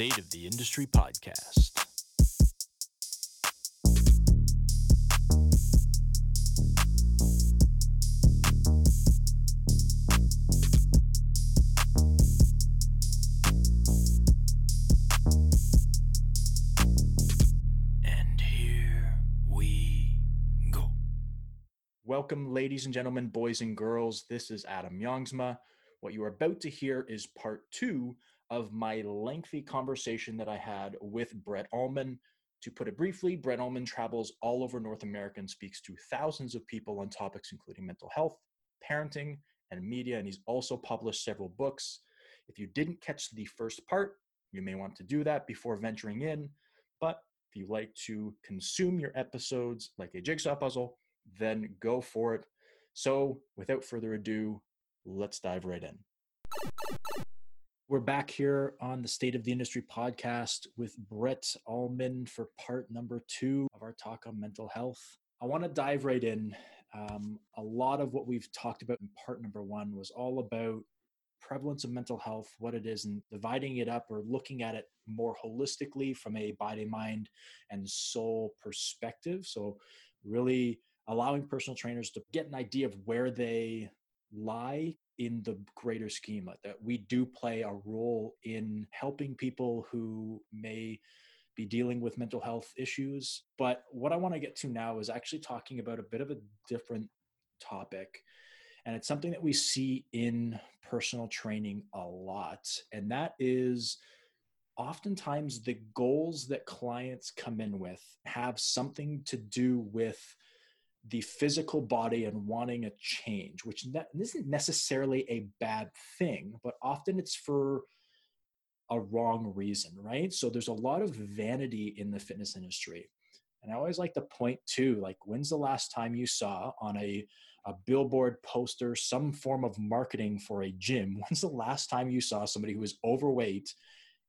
State of the Industry podcast. And here we go. Welcome, ladies and gentlemen, boys and girls. This is Adam Youngsma. What you are about to hear is part two of my lengthy conversation that I had with Brett Ullman. To put it briefly, Brett Ullman travels all over North America and speaks to thousands of people on topics including mental health, parenting, and media. And he's also published several books. If you didn't catch the first part, you may want to do that before venturing in. But if you like to consume your episodes like a jigsaw puzzle, then go for it. So, without further ado, let's dive right in. We're back here on the State of the Industry podcast with Brett Ullman for part number two of our talk on mental health. I want to dive right in. Um, a lot of what we've talked about in part number one was all about prevalence of mental health, what it is, and dividing it up or looking at it more holistically from a body, mind, and soul perspective. So, really allowing personal trainers to get an idea of where they lie in the greater schema that we do play a role in helping people who may be dealing with mental health issues. But what i want to get to now is actually talking about a bit of a different topic and it's something that we see in personal training a lot and that is oftentimes the goals that clients come in with have something to do with the physical body and wanting a change, which ne- isn't necessarily a bad thing, but often it's for a wrong reason, right? So there's a lot of vanity in the fitness industry. And I always like to point to like, when's the last time you saw on a, a billboard poster some form of marketing for a gym? When's the last time you saw somebody who was overweight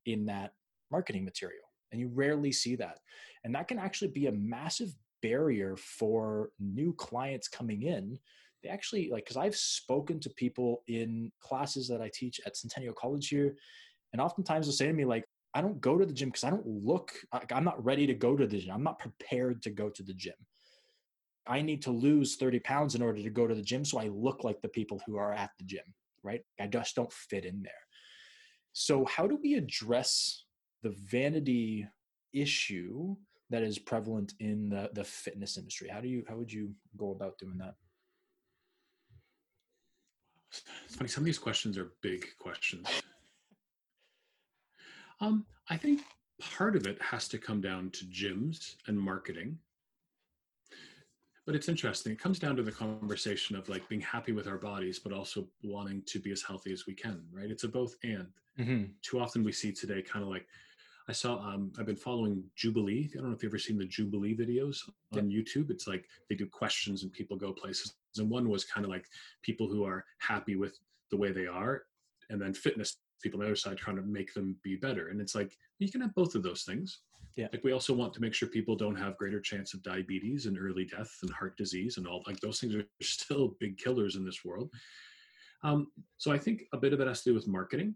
in that marketing material? And you rarely see that. And that can actually be a massive barrier for new clients coming in. They actually like because i've spoken to people in classes that i teach at centennial college here and oftentimes they'll say to me like i don't go to the gym because i don't look i'm not ready to go to the gym. I'm not prepared to go to the gym. I need to lose 30 pounds in order to go to the gym so i look like the people who are at the gym right? I just don't fit in there. So how do we address the vanity issue that is prevalent in the, the fitness industry? How do you how would you go about doing that? It's funny some of these questions are big questions. Um, i think part of it has to come down to gyms and marketing. But it's interesting it comes down to the conversation of like being happy with our bodies but also wanting to be as healthy as we can right? It's a both and. Mm-hmm. too often we see today kind of like I saw um, I've been following Jubilee. I don't know if you've ever seen the Jubilee videos on yeah. YouTube. It's like they do questions and people go places. And one was kind of like people who are happy with the way they are, and then fitness people on the other side trying to make them be better. And it's like you can have both of those things. Yeah. Like we also want to make sure people don't have greater chance of diabetes and early death and heart disease and all like those things are still big killers in this world. Um, so I think a bit of it has to do with marketing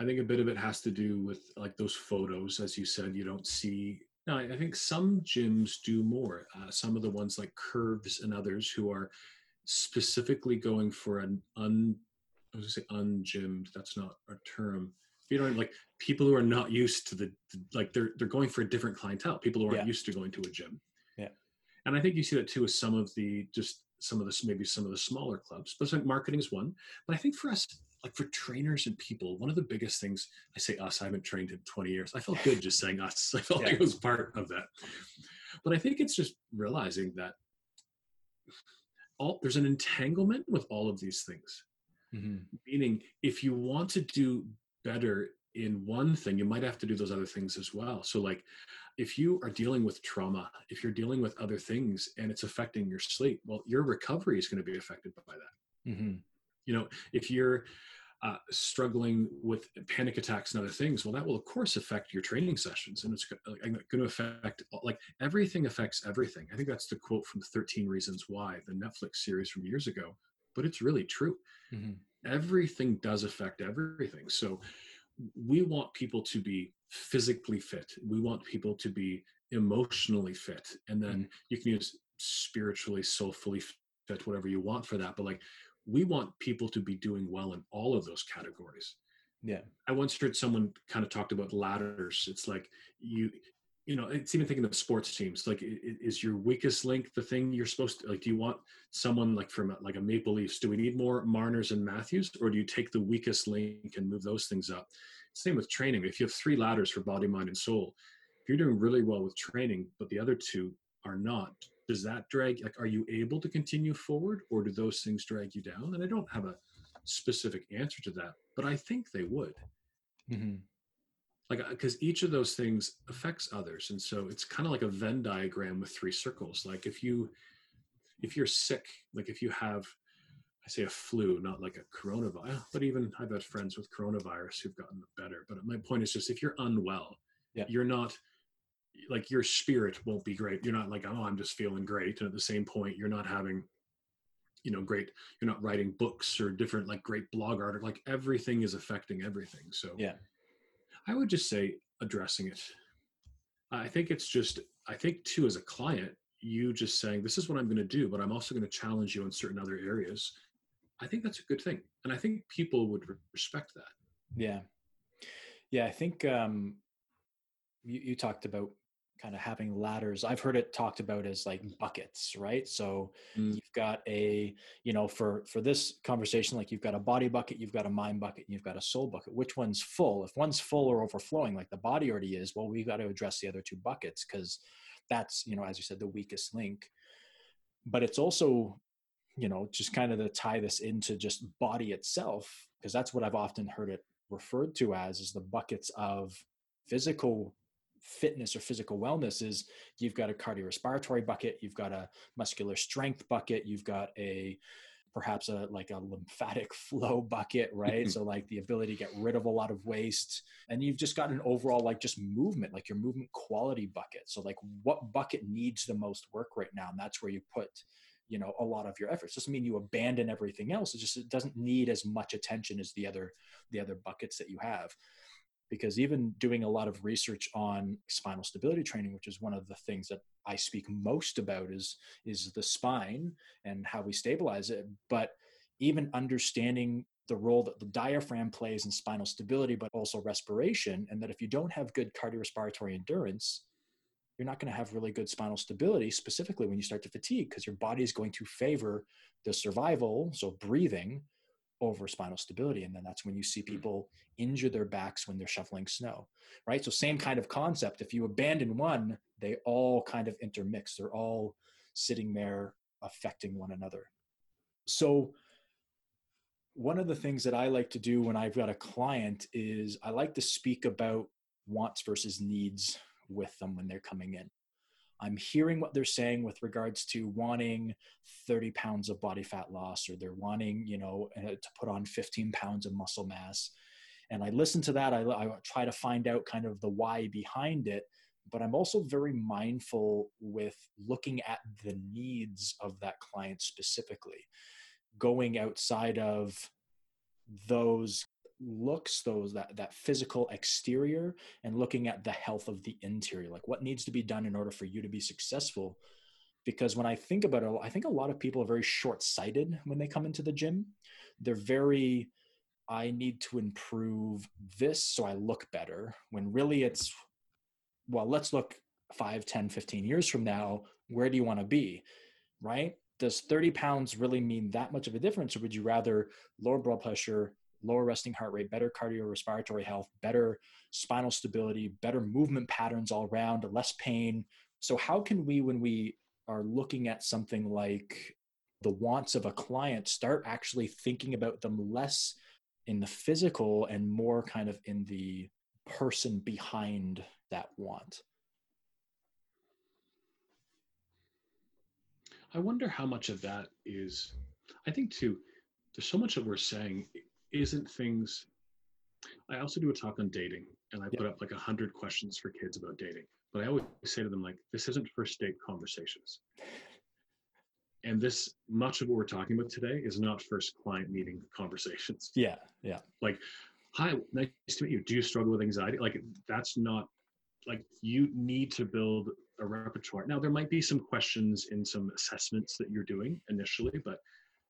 I think a bit of it has to do with like those photos, as you said, you don't see. No, I think some gyms do more. Uh, some of the ones like Curves and others who are specifically going for an un, I was going to say ungymmed. That's not a term. You know, like people who are not used to the like they're they're going for a different clientele. People who aren't yeah. used to going to a gym. Yeah, and I think you see that too with some of the just some of the maybe some of the smaller clubs. But like marketing is one. But I think for us, like for trainers and people, one of the biggest things I say us, I haven't trained in 20 years. I felt good just saying us. I felt yeah. like it was part of that. But I think it's just realizing that all there's an entanglement with all of these things. Mm-hmm. Meaning, if you want to do better in one thing, you might have to do those other things as well. So, like, if you are dealing with trauma, if you're dealing with other things and it's affecting your sleep, well, your recovery is going to be affected by that. Mm-hmm you know if you're uh, struggling with panic attacks and other things well that will of course affect your training sessions and it's going to affect like everything affects everything i think that's the quote from 13 reasons why the netflix series from years ago but it's really true mm-hmm. everything does affect everything so we want people to be physically fit. We want people to be emotionally fit. And then Mm-hmm. you can use spiritually, soulfully fit, whatever you want for that. But like, we want people to be doing well in all of those categories. Yeah. I once heard someone kind of talked about ladders. It's like you, you know, it's even thinking of sports teams. Like, is your weakest link the thing you're supposed to like? Do you want someone like from a- like a Maple Leafs? Do we need more Marners and Matthews, or do you take the weakest link and move those things up? Same with training. If you have three ladders for body, mind, and soul, if you're doing really well with training, but the other two are not, does that drag? Like, are you able to continue forward, or do those things drag you down? And I don't have a specific answer to that, but I think they would hmm like because each of those things affects others and so it's kind of like a venn diagram with three circles like if you if you're sick like if you have i say a flu not like a coronavirus but even i've had friends with coronavirus who've gotten better but my point is just if you're unwell Yeah. you're not like your spirit won't be great you're not like oh i'm just feeling great and at the same point you're not having you know great you're not writing books or different like great blog article like everything is affecting everything so Yeah. I would just say addressing it. I think it's just, I think too, as a client, you just saying, this is what I'm going to do, but I'm also going to challenge you in certain other areas. I think that's a good thing. And I think people would respect that. Yeah. Yeah. I think um, you, you talked about kind of having ladders. I've heard it talked about as like buckets, right? So Mm. you've got a, you know, for for this conversation, like you've got a body bucket, you've got a mind bucket, and you've got a soul bucket. Which one's full? If one's full or overflowing, like the body already is, well, we've got to address the other two buckets because that's, you know, as you said, the weakest link. But it's also you know, just kind of to tie this into just body itself, because that's what I've often heard it referred to as is the buckets of physical fitness or physical wellness is you've got a cardiorespiratory bucket, you've got a muscular strength bucket, you've got a perhaps a like a lymphatic flow bucket, right? Mm-hmm. so like the ability to get rid of a lot of waste. And you've just got an overall like just movement, like your movement quality bucket. So like what bucket needs the most work right now? And that's where you put you know a lot of your efforts doesn't mean you abandon everything else it just it doesn't need as much attention as the other the other buckets that you have because even doing a lot of research on spinal stability training which is one of the things that i speak most about is is the spine and how we stabilize it. But even understanding the role that the diaphragm plays in spinal stability but also respiration and that if you don't have good cardiorespiratory endurance you're not going to have really good spinal stability, specifically when you start to fatigue, because your body is going to favor the survival, so breathing, over spinal stability. And then that's when you see hmm. people injure their backs when they're shuffling snow, right? So, same kind of concept. If you abandon one, they all kind of intermix, they're all sitting there affecting one another. So, one of the things that I like to do when I've got a client is I like to speak about wants versus needs with them when they're coming in. I'm hearing what they're saying with regards to wanting 30 pounds of body fat loss, or they're wanting, you know, uh, to put on 15 pounds of muscle mass. And I listen to that. I, I try to find out kind of the why behind it. But I'm also very mindful with looking at the needs of that client specifically, going outside of those looks those that that physical exterior and looking at the health of the interior like what needs to be done in order for you to be successful. Because when i think about it i think a lot of people are very short-sighted when they come into the gym. They're very i need to improve this so i look better when really it's well let's look 5 10 15 years from now where do you want to be? Right? Does 30 pounds really mean that much of a difference or would you rather lower blood pressure lower resting heart rate, better cardiorespiratory health, better spinal stability, better movement patterns all around, less pain. So, how can we, when we are looking at something like the wants of a client, start actually thinking about them less in the physical and more kind of in the person behind that want? I wonder how much of that is, I think too, there's so much that we're saying isn't things i also do a talk on dating and i Yeah. put up like a hundred questions for kids about dating but i always say to them like this isn't first date conversations and this much of what we're talking about today is not first client meeting conversations Yeah, yeah, Like, hi, nice to meet you. Do you struggle with anxiety? Like that's not like you need to build a repertoire. Now there might be some questions in some assessments that you're doing initially, but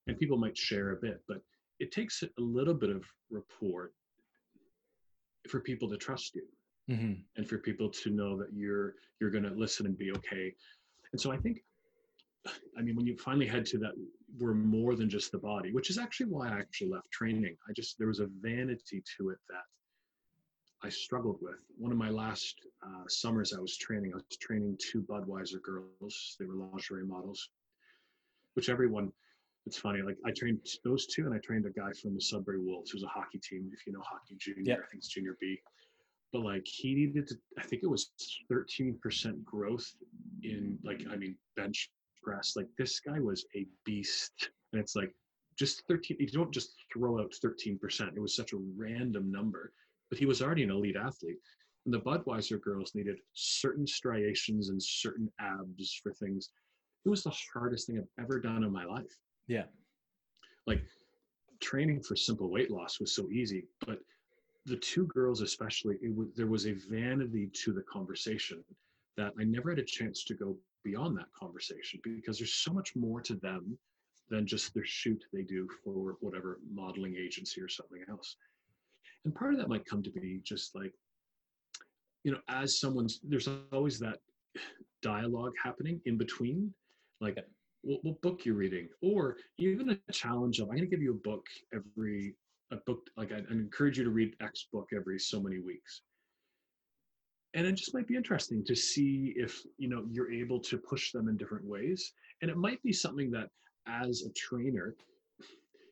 and people might share a bit, but it takes a little bit of rapport for people to trust you Mm-hmm. and for people to know that you're you're going to listen and be okay. And so i think i mean when you finally head to that we're more than just the body which is actually why i actually left training. I just there was a vanity to it that i struggled with. One of my last uh, summers i was training i was training two budweiser girls. They were lingerie models which everyone it's funny like i trained those two and i trained a guy from the sudbury wolves who's a hockey team if you know hockey junior Yep. i think it's junior b. But like he needed to i think it was 13% growth in like i mean bench press like this guy was a beast. And it's like just 13 you don't just throw out 13% it was such a random number. But he was already an elite athlete. And the budweiser girls needed certain striations and certain abs for things. It was the hardest thing i've ever done in my life Yeah. like training for simple weight loss was so easy but the two girls especially it was, there was a vanity to the conversation that i never had a chance to go beyond that conversation because there's so much more to them than just their shoot they do for whatever modeling agency or something else and part of that might come to be just like you know as someone's there's always that dialogue happening in between like. What, what book you're reading or even a challenge of i'm going to give you a book every a book like I, I encourage you to read x book every so many weeks and it just might be interesting to see if you know you're able to push them in different ways and it might be something that as a trainer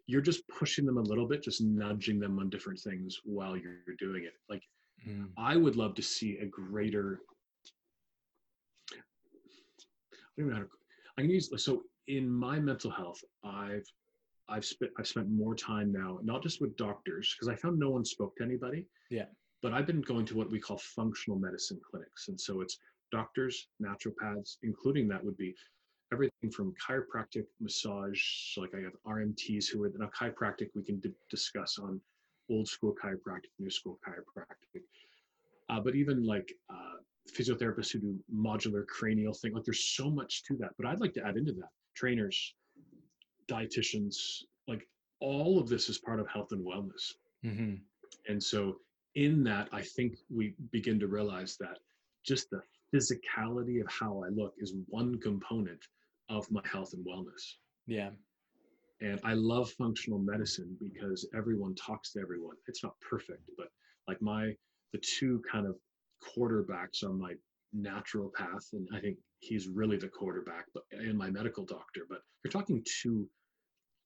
you're just pushing them a little bit just nudging them on different things while you're doing it like Mm. I would love to see a greater. I don't even know how to. I can use so in my mental health. I've I've spent I've spent more time now, not just with doctors, because I found no one spoke to anybody. Yeah. But I've been going to what we call functional medicine clinics, and so it's doctors, naturopaths, including that would be everything from chiropractic, massage. So like I have RMTs who are now chiropractic. We can d- discuss on old school chiropractic, new school chiropractic. Uh, but even like uh, physiotherapists who do modular cranial thing, like there's so much to that. But I'd like to add into that trainers, dietitians, like all of this is part of health and wellness. Mm-hmm. And so in that, I think we begin to realize that just the physicality of how I look is one component of my health and wellness. Yeah. And I love functional medicine because everyone talks to everyone. It's not perfect, but like my the two kind of quarterbacks on my naturopath, and I think he's really the quarterback, but and my medical doctor. But you're talking two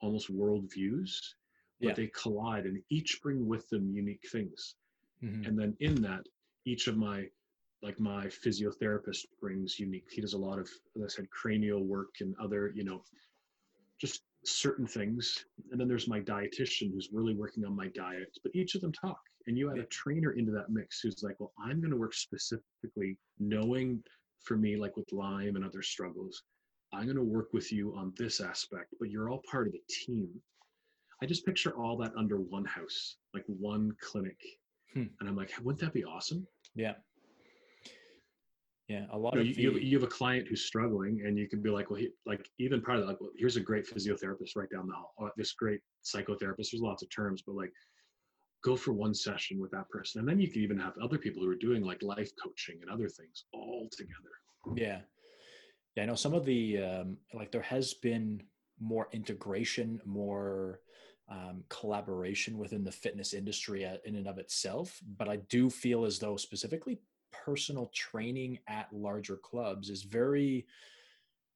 almost worldviews, but Yeah. they collide and each bring with them unique things. Mhm. And then in that, each of my like my physiotherapist brings unique. He does a lot of, as I said, cranial work and other, you know, just certain things. And then there's my dietitian who's really working on my diet. But each of them talk, and you add a trainer into that mix who's like, well, I'm going to work specifically, knowing for me, like with Lyme and other struggles, I'm going to work with you on this aspect. But you're all part of the team. I just picture all that under one house, like one clinic. Hmm. And I'm like, wouldn't that be awesome? Yeah. Yeah. A lot you, know, of you, the, you, have, a client who's struggling and you can be like well he, like even part of that like well, here's a great physiotherapist right down the hall or this great psychotherapist there's lots of terms but like go for one session with that person and then you can even have other people who are doing like life coaching and other things all together Yeah. Yeah, I know some of the um, like there has been more integration, more um, collaboration within the fitness industry in and of itself. But I do feel as though specifically personal training at larger clubs is very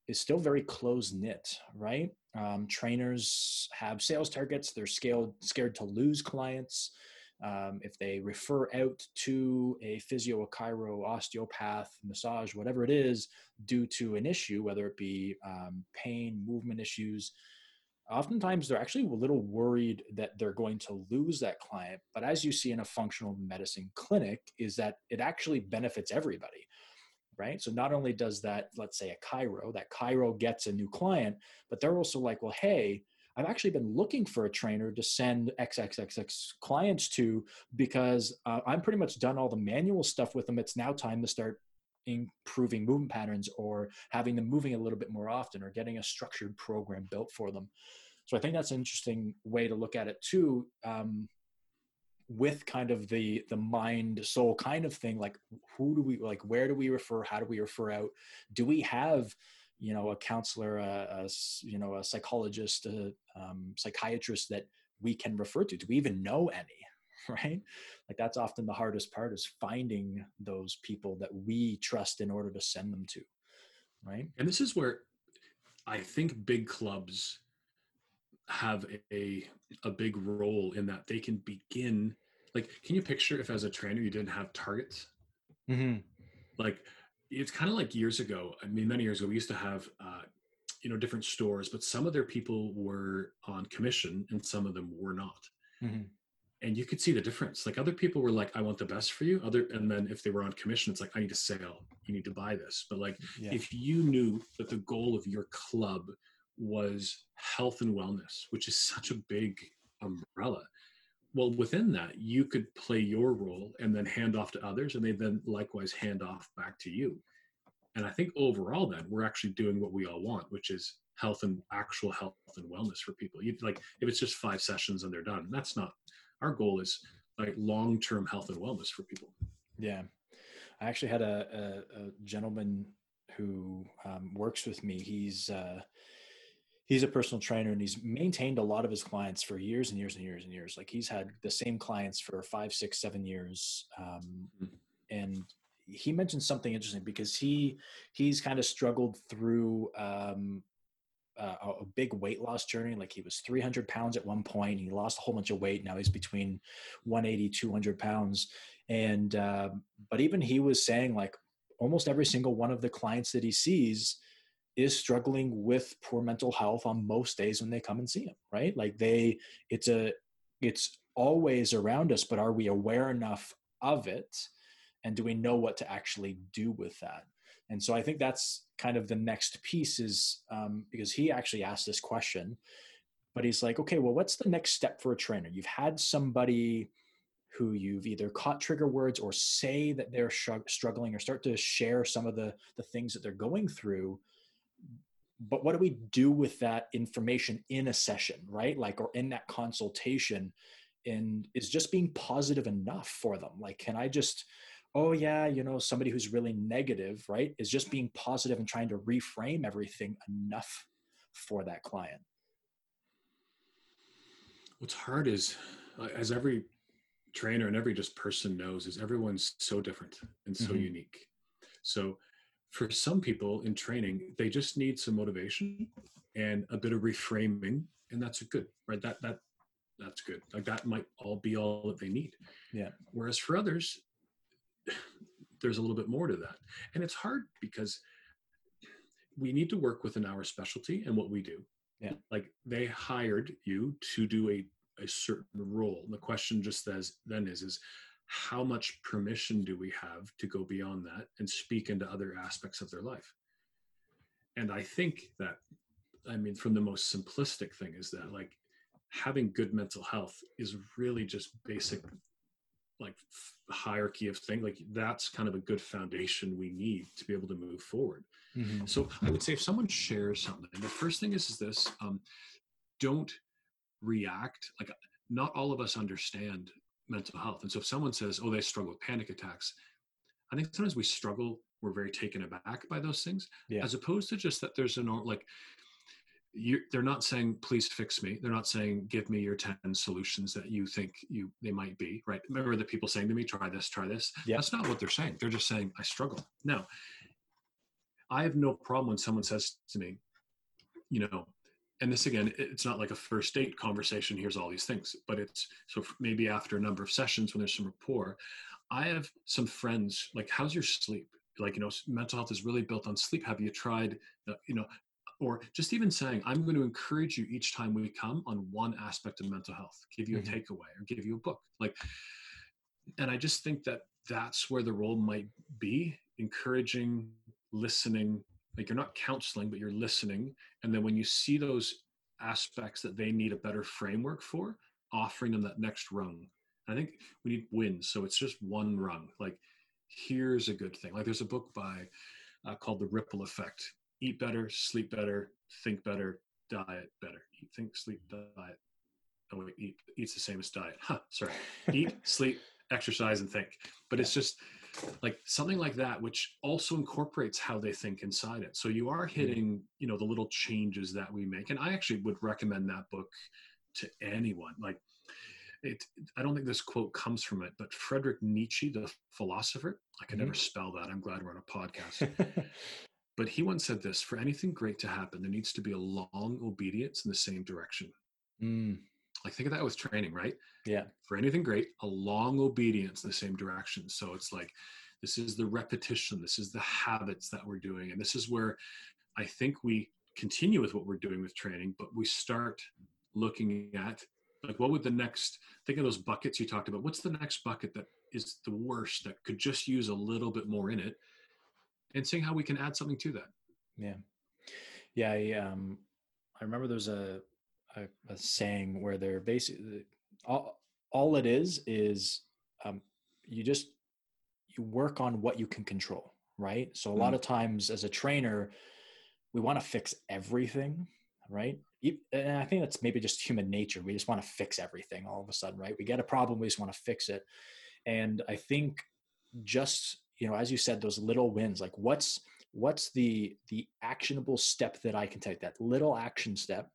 is still very close knit, right? Um, trainers have sales targets. They're scared scared to lose clients. Um, if they refer out to a physio, a chiro, osteopath, massage, whatever it is, due to an issue, whether it be um, pain, movement issues, oftentimes they're actually a little worried that they're going to lose that client. But as you see in a functional medicine clinic, is that it actually benefits everybody, right? So not only does that, let's say a chiro, that chiro gets a new client, but they're also like, well, hey, I've actually been looking for a trainer to send XXXX clients to because uh, I'm pretty much done all the manual stuff with them. It's now time to start improving movement patterns or having them moving a little bit more often or getting a structured program built for them. So I think that's an interesting way to look at it too. Um, with kind of the the mind soul kind of thing like who do we like where do we refer how do we refer out? Do we have you know a counselor a, a you know a psychologist a um, psychiatrist that we can refer to? Do we even know any right? Like that's often the hardest part is finding those people that we trust in order to send them to right? And this is where i think big clubs have a a big role in that they can begin like can you picture if as a trainer you didn't have targets mm-hmm. like it's kind of like years ago i mean many years ago we used to have uh, you know different stores but some of their people were on commission and some of them were not mm-hmm. and you could see the difference like other people were like i want the best for you other and then if they were on commission it's like i need a sale you need to buy this but like yeah. if you knew that the goal of your club was health and wellness which is such a big umbrella. Well within that you could play your role and then hand off to others and they then likewise hand off back to you. And i think overall then we're actually doing what we all want which is health and actual health and wellness for people. You like if it's just five sessions and they're done that's not our goal is like long-term health and wellness for people. Yeah. I actually had a, a, a gentleman who um, works with me. He's uh, he's a personal trainer and he's maintained a lot of his clients for years and years and years and years. Like he's had the same clients for five, six, seven years. Um, mm-hmm. and he mentioned something interesting because he he's kind of struggled through um, uh, a big weight loss journey. Like he was 300 pounds at one point. He lost a whole bunch of weight. Now he's between 180, 200 pounds. And, uh, but even he was saying like almost every single one of the clients that he sees is struggling with poor mental health on most days when they come and see him right? Like they it's a it's always around us but are we aware enough of it? And do we know what to actually do with that? And so i think that's kind of the next piece is um, because he actually asked this question but he's like okay well what's the next step for a trainer? You've had somebody who you've either caught trigger words or say that they're struggling or start to share some of the the things that they're going through but what do we do with that information in a session right? Like or in that consultation and is just being positive enough for them? Like can i just oh yeah you know somebody who's really negative right is just being positive and trying to reframe everything enough for that client? What's hard is uh, as every trainer and every just person knows is everyone's so different and so mm-hmm. unique. So for some people in training, they just need some motivation and a bit of reframing, and that's good, right? That that that's good. Like that might all be all that they need. Yeah. Whereas for others, there's a little bit more to that, and it's hard because we need to work within our specialty and what we do. Yeah. Like they hired you to do a a certain role. And the question just as then is is how much permission do we have to go beyond that and speak into other aspects of their life and i think that i mean from the most simplistic thing is that like having good mental health is really just basic like hierarchy of thing like that's kind of a good foundation we need to be able to move forward mm-hmm. so i would say if someone shares something the first thing is is this um, don't react like not all of us understand mental health. And so if someone says, oh, they struggle with panic attacks, I think sometimes we struggle, we're very taken aback by those things, yeah. as opposed to just that there's an, like, you, they're not saying please fix me. They're not saying give me your 10 solutions that you think you they might be right? Remember the people saying to me try this try this. That's not what they're saying. They're just saying i struggle. Now i have no problem when someone says to me you know and this again it's not like a first date conversation here's all these things but it's so maybe after a number of sessions when there's some rapport i have some friends like how's your sleep like you know mental health is really built on sleep have you tried you know or just even saying i'm going to encourage you each time we come on one aspect of mental health give you mm-hmm. a takeaway or give you a book like and i just think that that's where the role might be encouraging listening like you're not counseling but you're listening and then when you see those aspects that they need a better framework for, offering them that next rung. I think we need wins. So it's just one rung. Like, here's a good thing. Like, there's a book by uh, called The Ripple Effect Eat Better, Sleep Better, Think Better, Diet Better. Eat, think, sleep, diet. Oh, wait, eat, eat's the same as diet. Huh, sorry. Eat, sleep, exercise, and think. But it's just like something like that, which also incorporates how they think inside it. So you are hitting, you know, the little changes that we make. And I actually would recommend that book to anyone. Like, it, I don't think this quote comes from it, but Frederick Nietzsche, the philosopher, I can Mhm. never spell that. I'm glad we're on a podcast. but he once said this for anything great to happen, there needs to be a long obedience in the same direction. Mm, Like, think of that with training, right? yeah. For anything great, a long obedience in the same direction. So it's like, this is the repetition, this is the habits that we're doing. And this is where I think we continue with what we're doing with training, but we start looking at like what would the next think of those buckets you talked about what's the next bucket that is the worst that could just use a little bit more in it and seeing how we can add something to that Yeah, yeah. I, um, I remember there's a, a a saying where they're basically all all it is is um, you just you work on what you can control, right? So a lot Mm. of times as a trainer, we want to fix everything, right? And I think that's maybe just human nature. We just want to fix everything all of a sudden, right? We get a problem, we just want to fix it. And I think just you know, as you said, those little wins, like what's what's the the actionable step that I can take, that little action step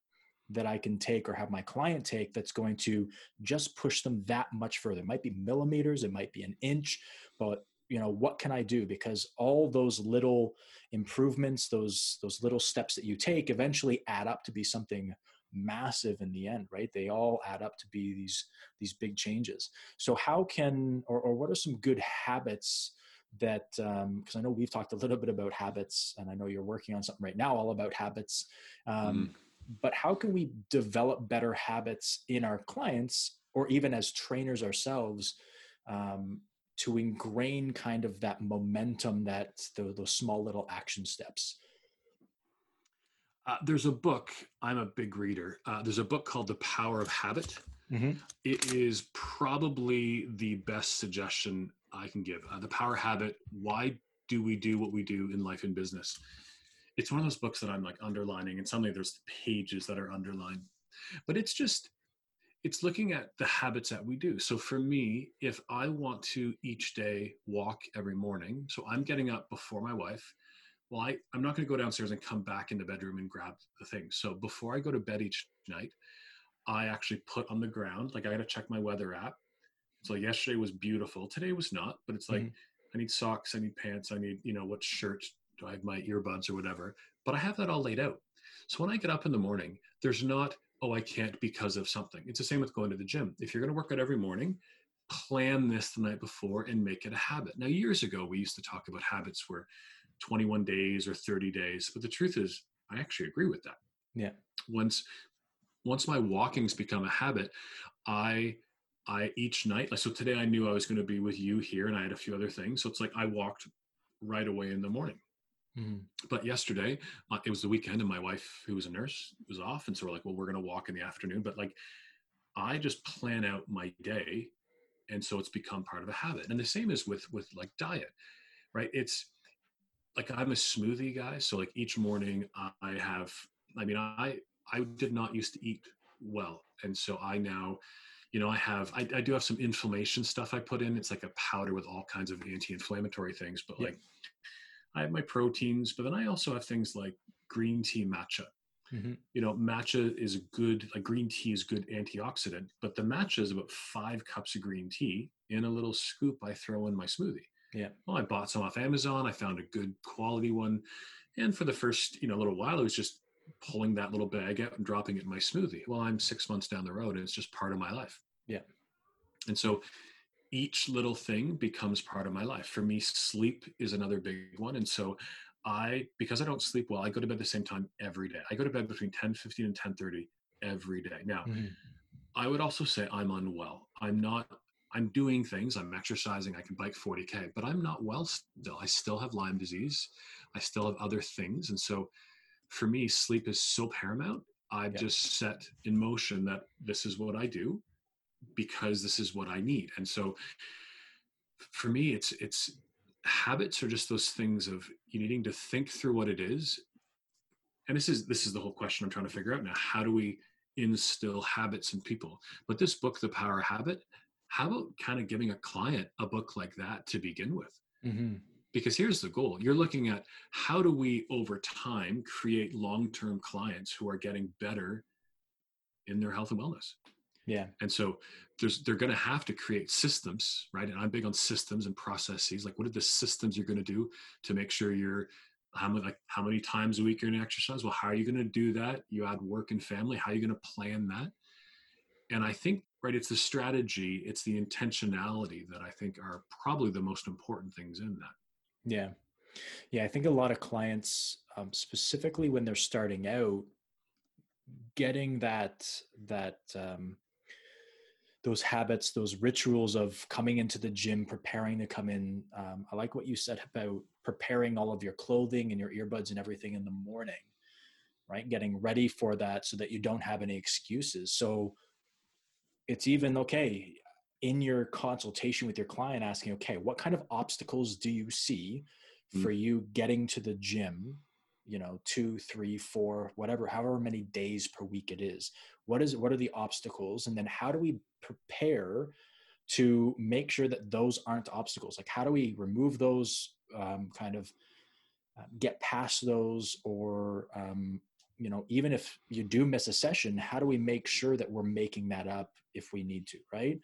that I can take or have my client take that's going to just push them that much further. It might be millimeters, it might be an inch, but you know, what can I do? Because all those little improvements, those those little steps that you take eventually add up to be something massive in the end, right? They all add up to be these these big changes. So how can or, or what are some good habits that because I know we've talked a little bit about habits and I know you're working on something right now all about habits. Um, But how can we develop better habits in our clients or even as trainers ourselves um, to ingrain kind of that momentum that the, those small little action steps? uh, there's a book i'm a big reader uh, there's a book called the power of habit Mm-hmm. it is probably the best suggestion I can give. Uh, the Power Habit Why Do We Do What We Do in Life and Business? It's one of those books that I'm like underlining, and suddenly there's pages that are underlined. But it's just, it's looking at the habits that we do. So for me, if I want to each day walk every morning, so I'm getting up before my wife. Well, I, I'm not going to go downstairs and come back in the bedroom and grab the thing. So before I go to bed each night, I actually put on the ground. Like I got to check my weather app. So yesterday was beautiful. Today was not, but it's like Mhm. I need socks, I need pants, I need, you know, what shirt, do I have my earbuds or whatever. But I have that all laid out. So when I get up in the morning, there's not, oh, I can't because of something. It's the same with going to the gym. If you're going to work out every morning, plan this the night before and make it a habit. Now, years ago, we used to talk about habits were 21 days or 30 days, but the truth is, I actually agree with that. Yeah. Once once my walking's become a habit, I I each night like so today I knew I was going to be with you here and I had a few other things. So it's like I walked right away in the morning. Mm-hmm. But yesterday, uh, it was the weekend, and my wife, who was a nurse, was off, and so we're like, "Well, we're going to walk in the afternoon." But like, I just plan out my day, and so it's become part of a habit. And the same is with with like diet, right? It's like I'm a smoothie guy, so like each morning I have. I mean, I I did not used to eat well, and so I now, you know, I have I, I do have some inflammation stuff I put in. It's like a powder with all kinds of anti-inflammatory things, but Yeah. like I have my proteins, but then I also have things like green tea matcha. Mm-hmm. You know, matcha is a good, like green tea is good antioxidant, but the matcha is about five cups of green tea in a little scoop I throw in my smoothie. Yeah. Well, I bought some off Amazon. I found a good quality one. And for the first, you know, little while, I was just pulling that little bag out and dropping it in my smoothie. Well, I'm six months down the road and it's just part of my life. Yeah. And so each little thing becomes part of my life. For me, sleep is another big one. And so I, because I don't sleep well, I go to bed the same time every day. I go to bed between 10, 15 and 10 30 every day. Now, Mm-hmm. I would also say I'm unwell. I'm not, I'm doing things, I'm exercising, I can bike 40K, but I'm not well still. I still have Lyme disease. I still have other things. And so for me, sleep is so paramount. I've Yeah. just set in motion that this is what I do because this is what I need. And so for me, it's it's habits are just those things of you needing to think through what it is. And this is this is the whole question I'm trying to figure out now. How do we instill habits in people? But this book, The Power Habit, how about kind of giving a client a book like that to begin with? Mm-hmm. because here's the goal you're looking at how do we over time create long-term clients who are getting better in their health and wellness Yeah. and so there's they're going to have to create systems right and i'm big on systems and processes like what are the systems you're going to do to make sure you're how many like how many times a week you're going to exercise well how are you going to do that you add work and family how are you going to plan that and i think right it's the strategy it's the intentionality that i think are probably the most important things in that Yeah. Yeah. I think a lot of clients, um, specifically when they're starting out, getting that, that, um, those habits, those rituals of coming into the gym, preparing to come in. Um, I like what you said about preparing all of your clothing and your earbuds and everything in the morning, right? Getting ready for that so that you don't have any excuses. So it's even okay in your consultation with your client asking, okay, what kind of obstacles do you see Mm. for you getting to the gym? You know, two, three, four, whatever, however many days per week it is. What is what are the obstacles? And then how do we prepare to make sure that those aren't obstacles? Like how do we remove those um, kind of uh, get past those or um, you know even if you do miss a session how do we make sure that we're making that up if we need to right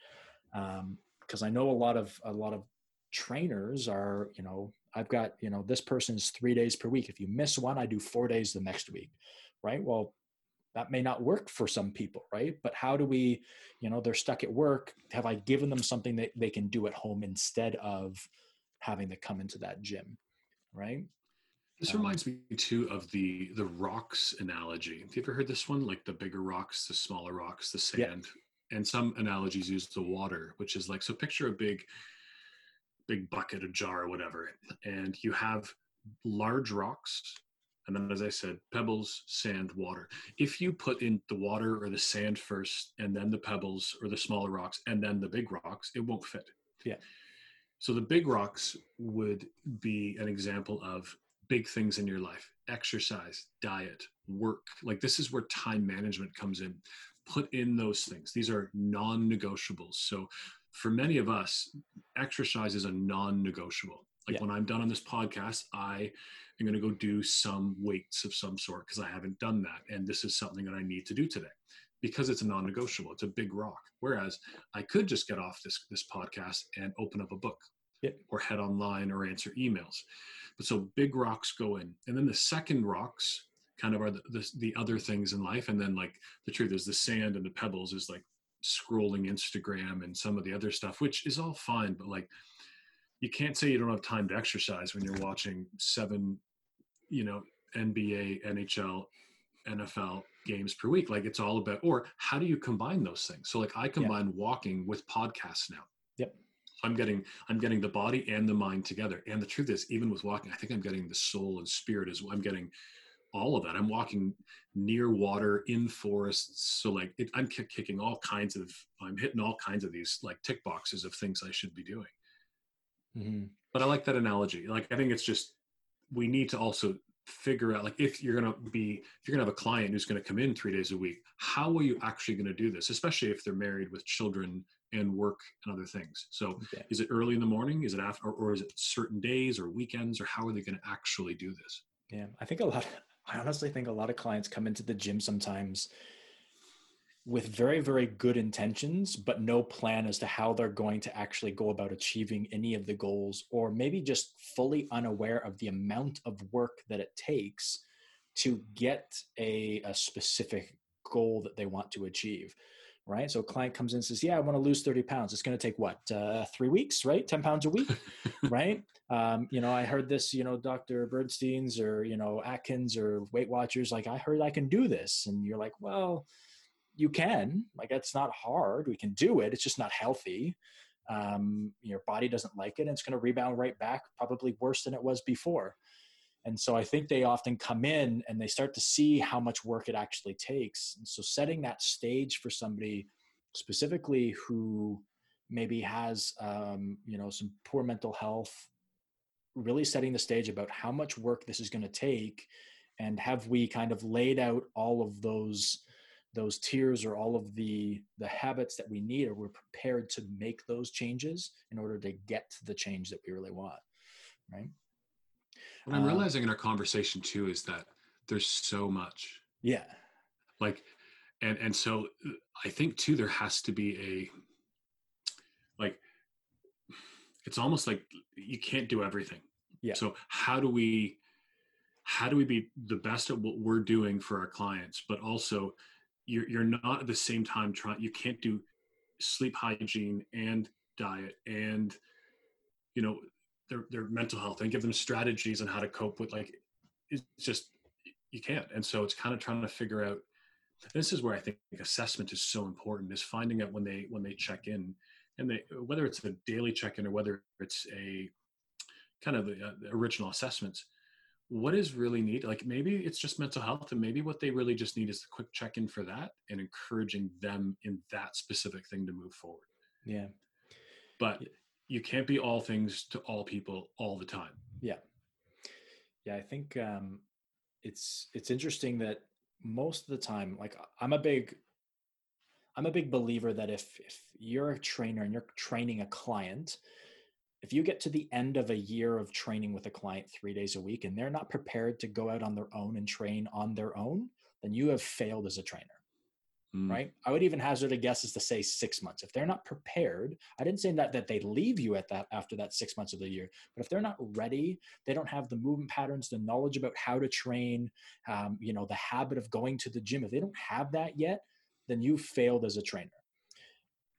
because i know a lot of a lot of trainers are you know i've got you know this person's three days per week if you miss one i do four days the next week right well that may not work for some people right but how do we you know they're stuck at work have i given them something that they can do at home instead of having to come into that gym right This Um, reminds me too of the the rocks analogy. Have you ever heard this one? Like the bigger rocks, the smaller rocks, the Yeah. sand. And some analogies use the water, which is like so picture a big big bucket, a jar, or whatever, and you have large rocks, and then as I said, pebbles, sand, water. If you put in the water or the sand first, and then the pebbles or the smaller rocks, and then the big rocks, it won't fit. Yeah. So the big rocks would be an example of big things in your life exercise diet work like this is where time management comes in put in those things these are non-negotiables so for many of us exercise is a non-negotiable. Like Yeah. when i'm done on this podcast i am going to go do some weights of some sort because i haven't done that and this is something that i need to do today because it's a non-negotiable. It's a big rock. Whereas i could just get off this this podcast and open up a book Yeah. or head online or answer emails. But so big rocks go in. And then the second rocks kind of are the, the, the other things in life. And then like the truth is the sand and the pebbles is like scrolling instagram and some of the other stuff which is all fine but like you can't say you don't have time to exercise when you're watching seven you know nba nhl nfl games per week. Like it's all about or how do you combine those things? So like i combine walking with podcasts now. Yep. i'm getting i'm getting the body and the mind together. And the truth is even with walking i think i'm getting the soul and spirit as well i'm getting all of that i'm walking near water in forests so like it, i'm kick, kicking all kinds of i'm hitting all kinds of these like tick boxes of things i should be doing Mhm. but i like that analogy like i think it's just we need to also figure out like if you're going to be if you're going to have a client who's going to come in three days a week how are you actually going to do this especially if they're married with children and work and other things so Yeah. is it early in the morning is it after or, or is it certain days or weekends or how are they going to actually do this Yeah, I think a lot. I honestly think a lot of clients come into the gym sometimes with very, very good intentions, but no plan as to how they're going to actually go about achieving any of the goals, or maybe just fully unaware of the amount of work that it takes to get a, a specific goal that they want to achieve. Right. So a client comes in and says, Yeah, I want to lose 30 pounds. It's going to take what? Uh, three weeks, right? 10 pounds a week, right? um, you know, I heard this, you know, Dr. Bernstein's or, you know, Atkins or Weight Watchers, like, I heard I can do this. And you're like, well, you can. Like, that's not hard. We can do it. It's just not healthy. Um, your body doesn't like it and it's going to rebound right back, probably worse than it was before. And so i think they often come in and they start to see how much work it actually takes. And so setting that stage for somebody specifically who maybe has um, you know some poor mental health really setting the stage about how much work this is going to take and have we kind of laid out all of those those tiers or all of the the habits that we need or we're prepared to make those changes in order to get to the change that we really want right what i'm Um, realizing in our conversation too is that there's so much. Yeah. Like and and so i think too there has to be a like it's almost like you can't do everything. Yeah. so how do we how do we be the best at what we're doing for our clients but also you're, you're not at the same time trying you can't do sleep hygiene and diet and you know their their mental health and give them strategies on how to cope with like it's just you can't. And so it's kind of trying to figure out this is where i think assessment is so important is finding out when they when they check in. And they whether it's a daily check-in or whether it's a kind of the, uh, the original assessments what is really needed like maybe it's just mental health and maybe what they really just need is a quick check-in for that and encouraging them in that specific thing to move forward. Yeah. But you can't be all things to all people all the time. Yeah. Yeah i think um it's it's interesting that most of the time like i'm a big i'm a big believer that if if you're a trainer and you're training a client if you get to the end of a year of training with a client 3 days a week and they're not prepared to go out on their own and train on their own then you have failed as a trainer Mm. right? I would even hazard a guess is to say six months. If they're not prepared, I didn't say that that they leave you at that after that six months of the year, but if they're not ready, they don't have the movement patterns, the knowledge about how to train, um, you know, the habit of going to the gym. If they don't have that yet, then you failed as a trainer.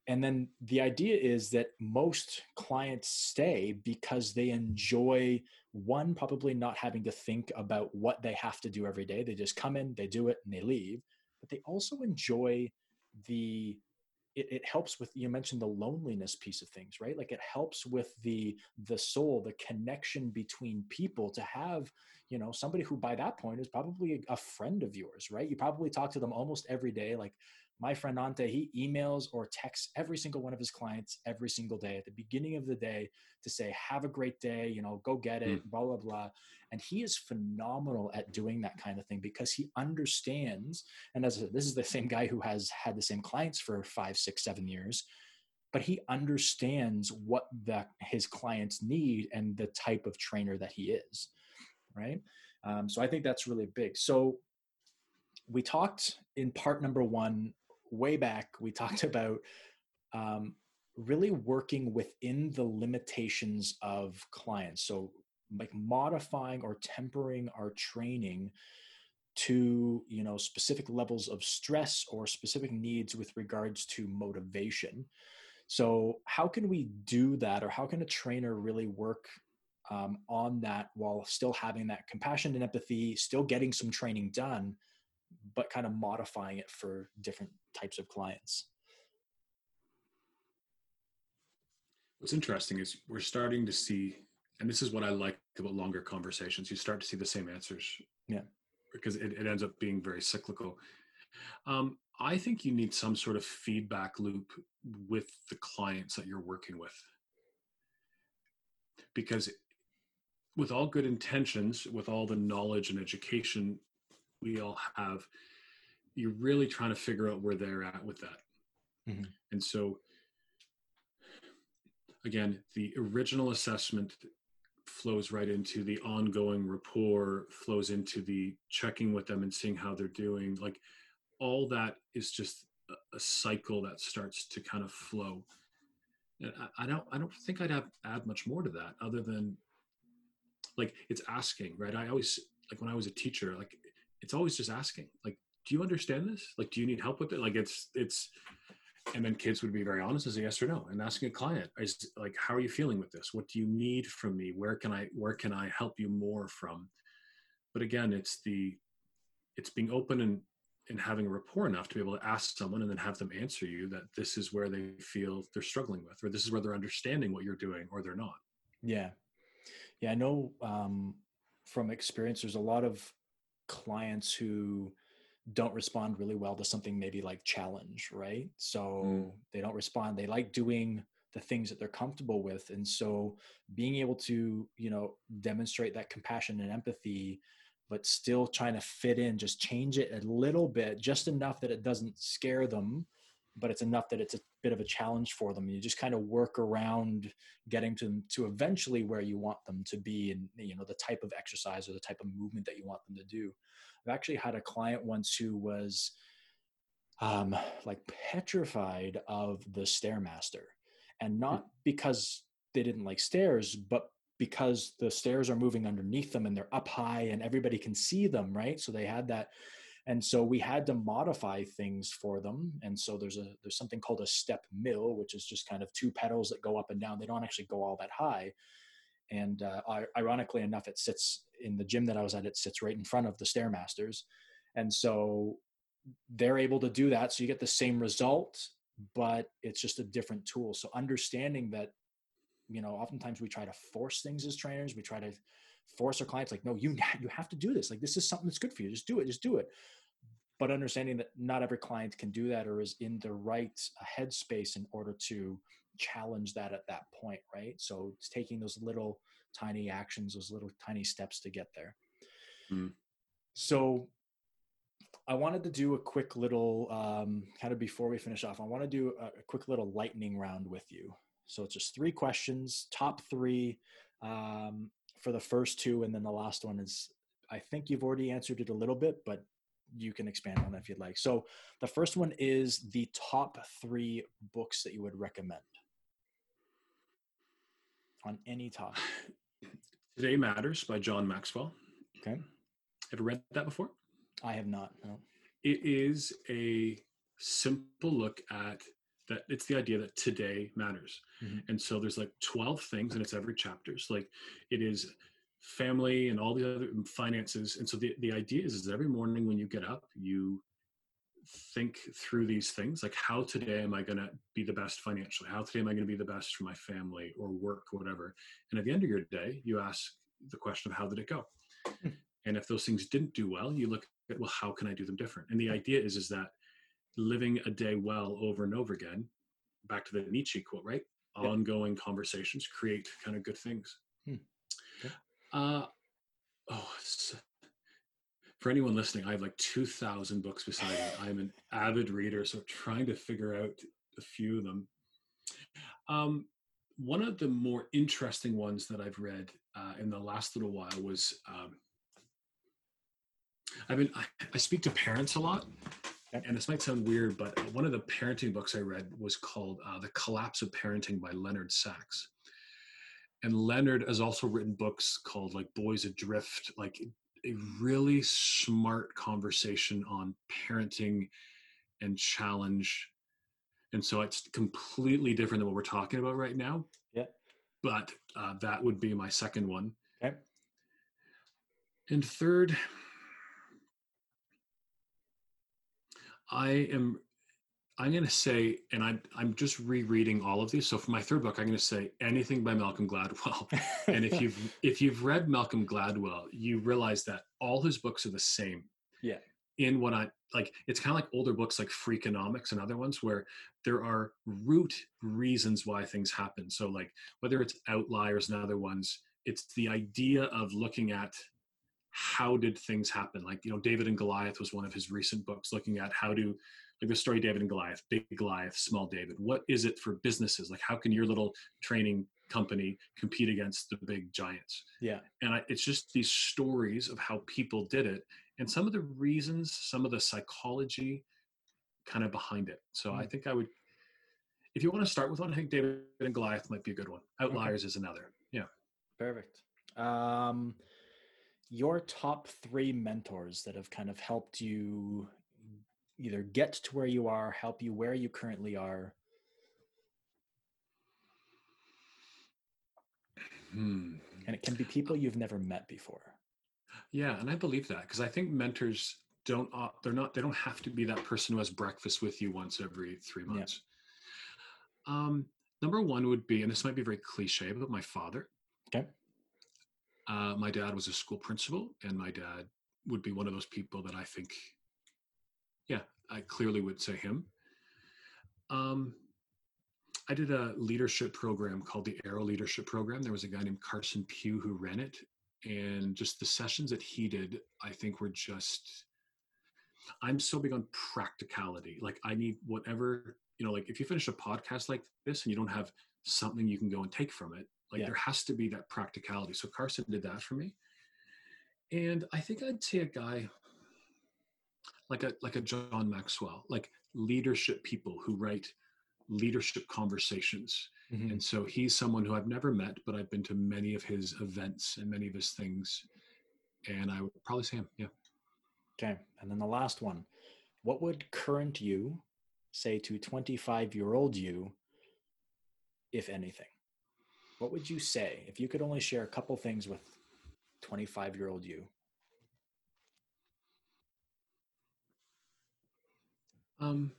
And then the idea is that most clients stay because they enjoy one, probably not having to think about what they have to do every day. They just come in, they do it, and they leave but they also enjoy the it, it helps with you mentioned the loneliness piece of things right? Like it helps with the the soul the connection between people to have you know somebody who by that point is probably a friend of yours right? You probably talk to them almost every day like my friend Ante, he emails or texts every single one of his clients every single day at the beginning of the day to say, have a great day, you know, go get it, blah, blah, blah. And he is phenomenal at doing that kind of thing because he understands. And as said, this is the same guy who has had the same clients for five, six, seven years, but he understands what the, his clients need and the type of trainer that he is. Right. Um, so I think that's really big. So we talked in part number one way back, we talked about um, really working within the limitations of clients. So, like modifying or tempering our training to you know specific levels of stress or specific needs with regards to motivation so how can we do that or how can a trainer really work um, on that while still having that compassion and empathy still getting some training done but kind of modifying it for different types of clients. What's interesting is we're starting to see, and this is what I like about longer conversations, you start to see the same answers. Yeah. Because it, it ends up being very cyclical. Um, I think you need some sort of feedback loop with the clients that you're working with. Because with all good intentions, with all the knowledge and education we all have, you're really trying to figure out where they're at with that. Mhm. And so, again, the original assessment flows right into the ongoing rapport, flows into the checking with them and seeing how they're doing. Like all that is just a, a cycle that starts to kind of flow. And I, I don't, I don't think I'd have add much more to that other than like it's asking, right? I always like when I was a teacher, like it's always just asking, like, do you understand this? Like, do you need help with it? Like, it's it's, and then kids would be very honest as a yes or no. And asking a client is like, how are you feeling with this? What do you need from me? Where can I where can I help you more from? But again, it's the it's being open and and having a rapport enough to be able to ask someone and then have them answer you that this is where they feel they're struggling with, or this is where they're understanding what you're doing, or they're not. Yeah. Yeah. I know um, from experience, there's a lot of clients who don't respond really well to something maybe like challenge, right? So Mm. they don't respond. They like doing the things that they're comfortable with. And so being able to, you know, demonstrate that compassion and empathy, but still trying to fit in, just change it a little bit, just enough that it doesn't scare them, but it's enough that it's a bit of a challenge for them. You just kind of work around getting to them to eventually where you want them to be and you know the type of exercise or the type of movement that you want them to do. I've actually had a client once who was um, like petrified of the stairmaster, and not because they didn't like stairs, but because the stairs are moving underneath them and they're up high and everybody can see them, right? So they had that, and so we had to modify things for them. And so there's a there's something called a step mill, which is just kind of two pedals that go up and down. They don't actually go all that high. And uh, ironically enough, it sits in the gym that I was at. It sits right in front of the stairmasters, and so they're able to do that. So you get the same result, but it's just a different tool. So understanding that, you know, oftentimes we try to force things as trainers. We try to force our clients like, no, you you have to do this. Like this is something that's good for you. Just do it. Just do it. But understanding that not every client can do that or is in the right headspace in order to challenge that at that point, right? So it's taking those little tiny actions, those little tiny steps to get there. Mm. So I wanted to do a quick little um, kind of before we finish off. I want to do a, a quick little lightning round with you. So it's just three questions, top three um, for the first two, and then the last one is I think you've already answered it a little bit, but you can expand on it if you'd like. So the first one is the top three books that you would recommend on any topic. Today Matters by John Maxwell. Okay. Ever read that before? I have not. No. It is a simple look at that. It's the idea that today matters. Mhm. And so there's like 12 things and it's every chapter. So like it is family and all the other finances. And so the, the idea is, is that every morning when you get up, you think through these things like how today am I going to be the best financially? How today am I going to be the best for my family or work or whatever? And at the end of your day, you ask the question of how did it go? Hmm. And if those things didn't do well, you look at, well, how can I do them different? And the idea is, is that living a day well over and over again, back to the Nietzsche quote, right? Yeah. Ongoing conversations create kind of good things. Hmm. Okay. Uh, oh, it's, for anyone listening, I have like 2,000 books beside me. I'm an avid reader, so trying to figure out a few of them. Um, one of the more interesting ones that I've read uh, in the last little while was um, I've been I, I speak to parents a lot. And this might sound weird, but one of the parenting books I read was called uh, "The Collapse of Parenting" by Leonard Sax. And Leonard has also written books called like "Boys Adrift," like a really smart conversation on parenting and challenge. And so it's completely different than what we're talking about right now. Yeah. But uh, that would be my second one. Okay. And third, I am I'm going to say, and I'm I'm just rereading all of these. So for my third book, I'm going to say anything by Malcolm Gladwell. and if you've if you've read Malcolm Gladwell, you realize that all his books are the same. Yeah. In what I like, it's kind of like older books like Freakonomics and other ones where there are root reasons why things happen. So like whether it's outliers and other ones, it's the idea of looking at how did things happen. Like you know, David and Goliath was one of his recent books, looking at how do like the story David and Goliath, big Goliath, small David. What is it for businesses? Like how can your little training company compete against the big giants? yeah. and I, it's just these stories of how people did it and some of the reasons some of the psychology kind of behind it so i Mm. think i would if you want to start with one i think david and goliath might be a good one outliers is another yeah Perfect. Um, your top three mentors that have kind of helped you either get to where you are, help you where you currently are. hmm. And it can be people you've never met before. yeah and i believe that because i think mentors don't they're not they don't have to be that person who has breakfast with you once every three Yeah. months um number one would be and this might be very cliche but my father Okay. Uh, my dad was a school principal, and my dad would be one of those people that I think, yeah, I clearly would say him. Um, I did a leadership program called the Arrow Leadership Program. There was a guy named Carson Pue who ran it, and just the sessions that he did, I think were just. I'm so big on practicality. Like I need whatever you know. Like if you finish a podcast like this and you don't have something you can go and take from it, like Yeah. there has to be that practicality. So Carson did that for me, and I think I'd say a guy like a like a John Maxwell, like leadership people who write leadership conversations. Mhm. And so he's someone who I've never met, but I've been to many of his events and many of his things. And I would probably say him. Yeah. Okay. And then the last one. What would current you say to 25 year old you, if anything? What would you say if you could only share a couple things with 25 year old you? Um,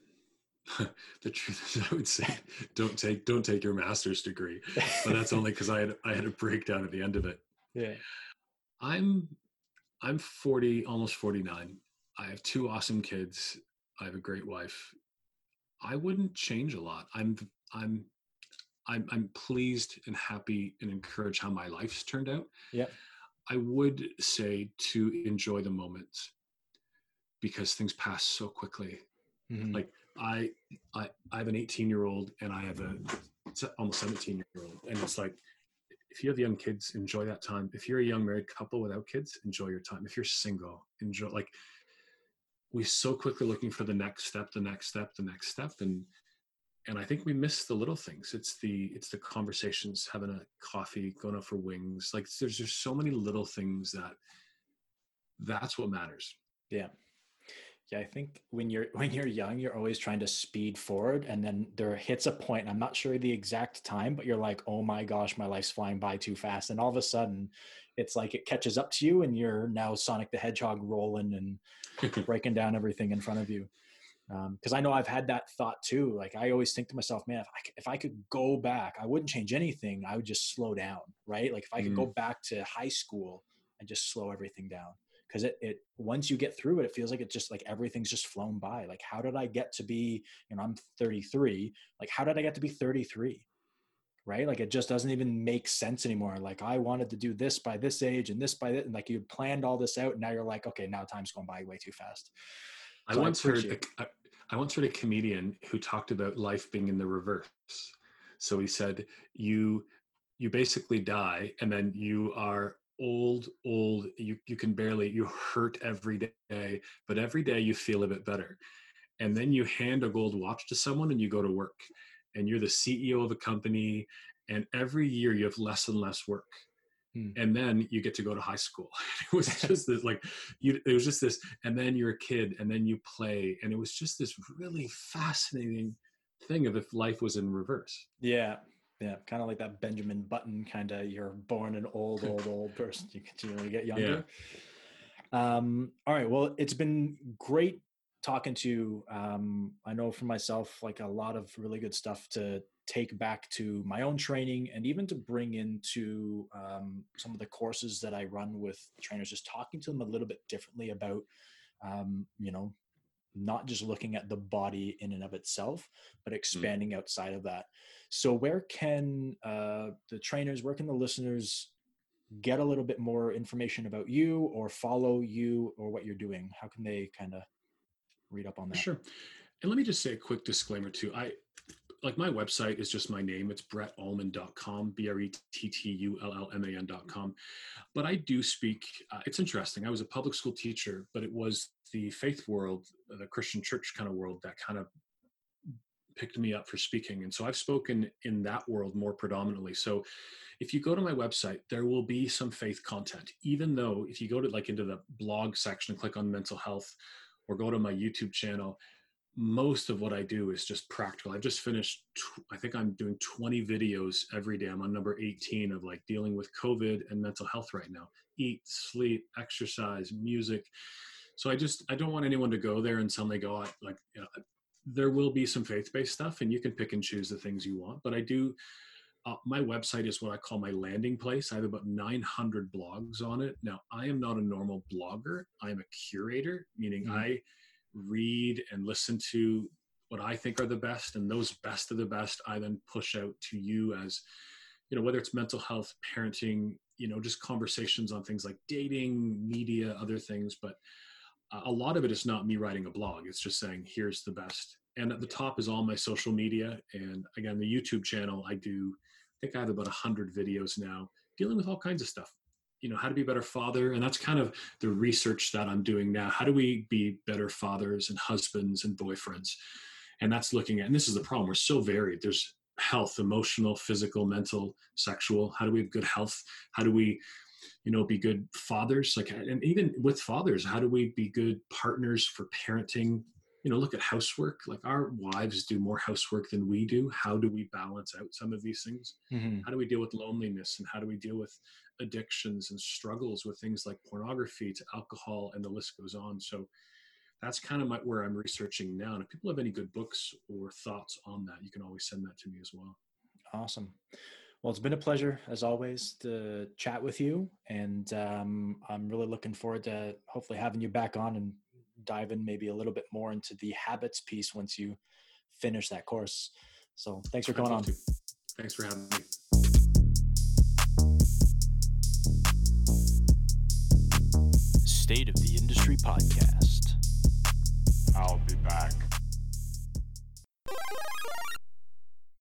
the truth is, I would say, don't take don't take your master's degree, but that's only because I had I had a breakdown at the end of it. Yeah. I'm I'm 40, almost 49. I have two awesome kids. I have a great wife. I wouldn't change a lot. I'm I'm I'm I'm pleased and happy and encouraged how my life's turned out. Yeah. I would say to enjoy the moments because things pass so quickly. Mhm. Like I I I have an 18 year old and I have a almost 17 year old, and it's like if you have young kids, enjoy that time. If you're a young married couple without kids, enjoy your time. If you're single, enjoy like we so quickly looking for the next step, the next step, the next step, and and I think we miss the little things. It's the it's the conversations, having a coffee, going out for wings. Like there's just so many little things that that's what matters. Yeah. Yeah, I think when you're when you're young, you're always trying to speed forward and then there hits a point, and I'm not sure the exact time, but you're like, "Oh my gosh, my life's flying by too fast." And all of a sudden, it's like it catches up to you and you're now Sonic the Hedgehog rolling and breaking down everything in front of you. Um, because I know I've had that thought too. Like I always think to myself, man, if I, c- if I could go back, I wouldn't change anything. I would just slow down, right? Like if I could go mm. back to high school and just slow everything down. Because it, it once you get through it, it feels like it's just like everything's just flown by. Like how did I get to be, you know, I'm 33. Like how did I get to be 33? Right? Like it just doesn't even make sense anymore. Like I wanted to do this by this age and this by that, and like you planned all this out. And now you're like, okay, now time's going by way too fast. I So I once heard appreciate a, I, I once heard a comedian who talked about life being in the reverse. So he said, "You you basically die, and then you are old, old. You you can barely you hurt every day, but every day you feel a bit better, and then you hand a gold watch to someone, and you go to work, and you're the CEO of a company, and every year you have less and less work." Hmm. And then you get to go to high school. It was just this, like, you. It was just this, and then you're a kid and then you play and it was just this really fascinating thing of if life was in reverse Yeah. Yeah. Kind of like that Benjamin Button kind of you're born an old, old, old person. You continually get younger. Um, all right. Well, it's been great talking to um I know for myself like a lot of really good stuff to take back to my own training and even to bring into um, some of the courses that I run with trainers, just talking to them a little bit differently about, um, you know, not just looking at the body in and of itself, but expanding outside of that. So, where can uh, the trainers, where can the listeners get a little bit more information about you or follow you or what you're doing? How can they kind of read up on that? Sure. And let me just say a quick disclaimer too. I like my website is just my name. It's brettullman.com, B R E T T U L L M A N.com. But I do speak, uh, it's interesting. I was a public school teacher, but it was the faith world, the Christian church kind of world that kind of picked me up for speaking. And so I've spoken in that world more predominantly. So if you go to my website, there will be some faith content, even though if you go to like into the blog section click on mental health or go to my YouTube channel, most of what I do is just practical. I've just finished, tw- I think I'm doing 20 videos every day. I'm on number 18 of like dealing with COVID and mental health right now. Eat, sleep, exercise, music. So I just, I don't want anyone to go there and suddenly go, "I- like, you know, there will be some faith based stuff and you can pick and choose the things you want. But I do, uh, my website is what I call my landing place. I have about 900 blogs on it. Now, I am not a normal blogger. I am a curator, meaning Mhm. I read and listen to what I think are the best, and those best of the best, I then push out to you as, you know, whether it's mental health, parenting, you know, just conversations on things like dating, media, other things. But a lot of it is not me writing a blog. It's just saying, here's the best. And at the top is all my social media. And again, the YouTube channel, I do, think I have about 100 videos now dealing with all kinds of stuff. You know, how to be a better father. And that's kind of the research that I'm doing now. How do we be better fathers and husbands and boyfriends? And that's looking at, and this is the problem, we're so varied. There's health, emotional, physical, mental, sexual. How do we have good health? How do we you know be good fathers like and even with fathers how do we be good partners for parenting you know look at housework like our wives do more housework than we do. How do we balance out some of these things? Mhm. how do we deal with loneliness and how do we deal with addictions and struggles with things like pornography to alcohol and the list goes on. So that's kind of my, where i'm researching now. And if people have any good books or thoughts on that you can always send that to me as well. Awesome. Well, it's been a pleasure as always to chat with you, and um, I'm really looking forward to hopefully having you back on and dive in maybe a little bit more into the habits piece once you finish that course. So thanks for coming on. to. thanks for having me State of the Industry Podcast. I'll be back.